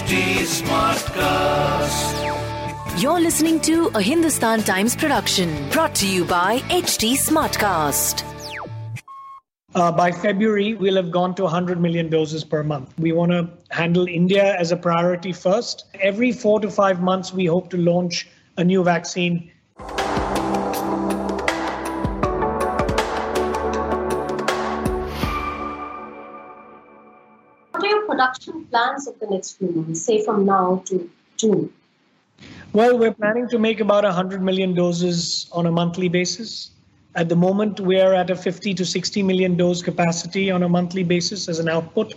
HT Smartcast. You're listening to a Hindustan Times production brought to you by HT Smartcast. Uh, by February, we'll have gone to 100 million doses per month. We want to handle India as a priority first. Every four to five months, we hope to launch a new vaccine. Production plans of the next few months, say from now to June? Well, we're planning to make about 100 million doses on a monthly basis. At the moment, we are at a 50 to 60 million dose capacity on a monthly basis as an output.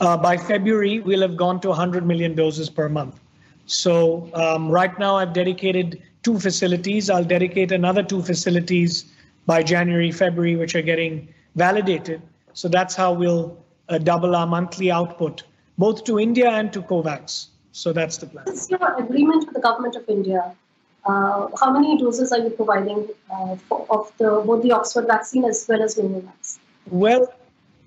Uh, by February, we'll have gone to 100 million doses per month. So um, right now, I've dedicated two facilities. I'll dedicate another two facilities by January, February, which are getting validated. So that's how we'll double our monthly output, both to India and to COVAX. So that's the plan. What's your agreement with the government of India? Uh, how many doses are you providing uh, for, of the both the Oxford vaccine as well as Novavax? Well,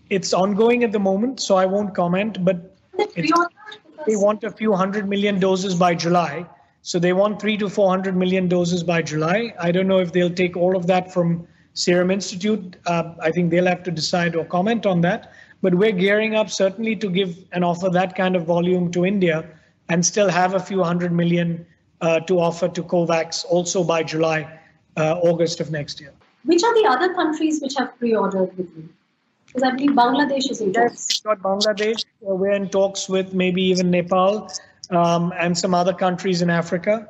it's ongoing at the moment, so I won't comment. But they want a few hundred million doses by July. So they want three to 400 million doses by July. I don't know if they'll take all of that from Serum Institute. Uh, I think they'll have to decide or comment on that. But we're gearing up certainly to give and offer that kind of volume to India and still have a few hundred million uh, to offer to COVAX also by July, uh, August of next year. Which are the other countries which have pre-ordered with you? Because I believe Bangladesh is in talks. Yes, got Bangladesh. Uh, we're in talks with maybe even Nepal um, and some other countries in Africa.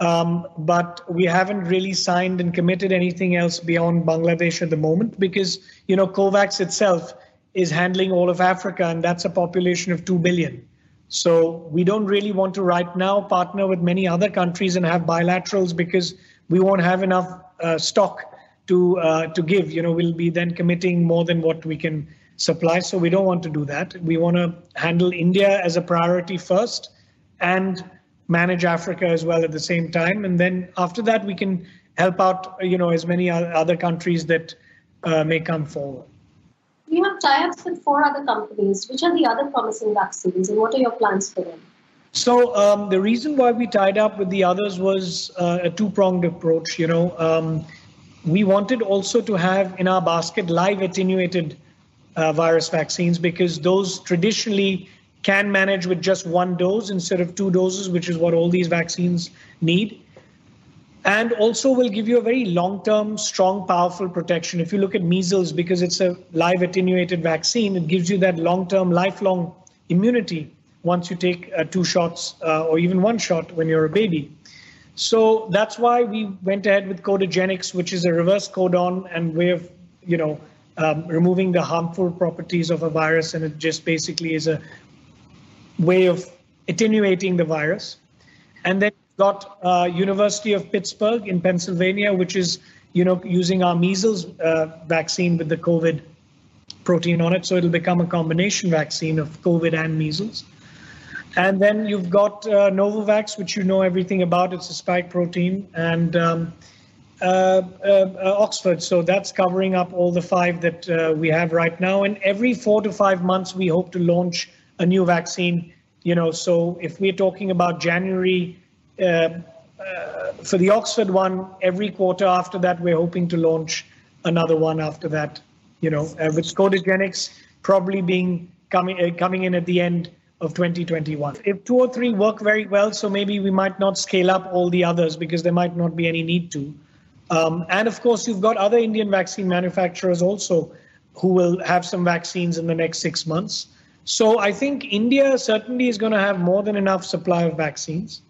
Um, but we haven't really signed and committed anything else beyond Bangladesh at the moment because, you know, COVAX itself is handling all of Africa and that's a population of 2 billion. So we don't really want to right now partner with many other countries and have bilaterals because we won't have enough uh, stock to uh, to give. You know, we'll be then committing more than what we can supply. So we don't want to do that. We want to handle India as a priority first and manage Africa as well at the same time. And then after that, we can help out, you know, as many other countries that uh, may come forward. You have tie-ups with four other companies. Which are the other promising vaccines, and what are your plans for them? So um, the reason why we tied up with the others was uh, a two-pronged approach. You know, um, we wanted also to have in our basket live attenuated uh, virus vaccines because those traditionally can manage with just one dose instead of two doses, which is what all these vaccines need and also will give you a very long-term, strong, powerful protection. If you look at measles, because it's a live attenuated vaccine, it gives you that long-term, lifelong immunity once you take uh, two shots uh, or even one shot when you're a baby. So that's why we went ahead with Codagenix, which is a reverse codon and way of, you know, um, removing the harmful properties of a virus, and it just basically is a way of attenuating the virus. And then got uh, University of Pittsburgh in Pennsylvania, which is you know using our measles uh, vaccine with the COVID protein on it, so it'll become a combination vaccine of COVID and measles. And then you've got uh, Novavax, which you know everything about. It's a spike protein, and um, uh, uh, uh, Oxford. So that's covering up all the five that we have right now. And every four to five months, we hope to launch a new vaccine. You know, so if we're talking about January for the Oxford one, every quarter after that, we're hoping to launch another one after that. You know, uh, with Codagenix probably being coming coming in at the end of 2021. If two or three work very well, so maybe we might not scale up all the others because there might not be any need to. Um, and of course, you've got other Indian vaccine manufacturers also who will have some vaccines in the next six months. So I think India certainly is going to have more than enough supply of vaccines.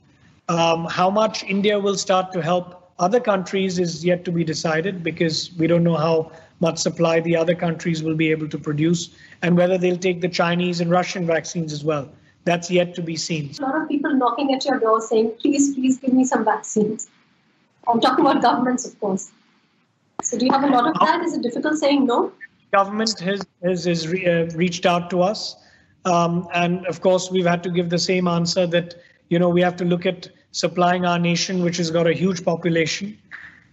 Um, how much India will start to help other countries is yet to be decided because we don't know how much supply the other countries will be able to produce and whether they'll take the Chinese and Russian vaccines as well. That's yet to be seen. A lot of people knocking at your door saying, please, please give me some vaccines. I'm talking about governments, of course. So do you have a lot of that? Is it difficult saying no? Government has, has, has re, uh, reached out to us. Um, and of course, we've had to give the same answer that, you know, we have to look at supplying our nation, which has got a huge population.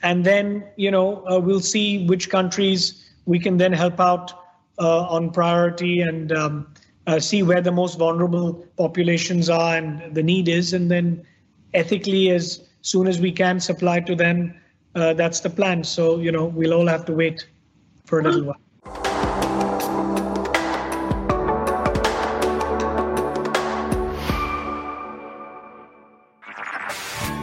And then, you know, uh, we'll see which countries we can then help out uh, on priority and, um, uh, see where the most vulnerable populations are and the need is, and then ethically, as soon as we can, supply to them. Uh, that's the plan. So, you know, we'll all have to wait for a little while.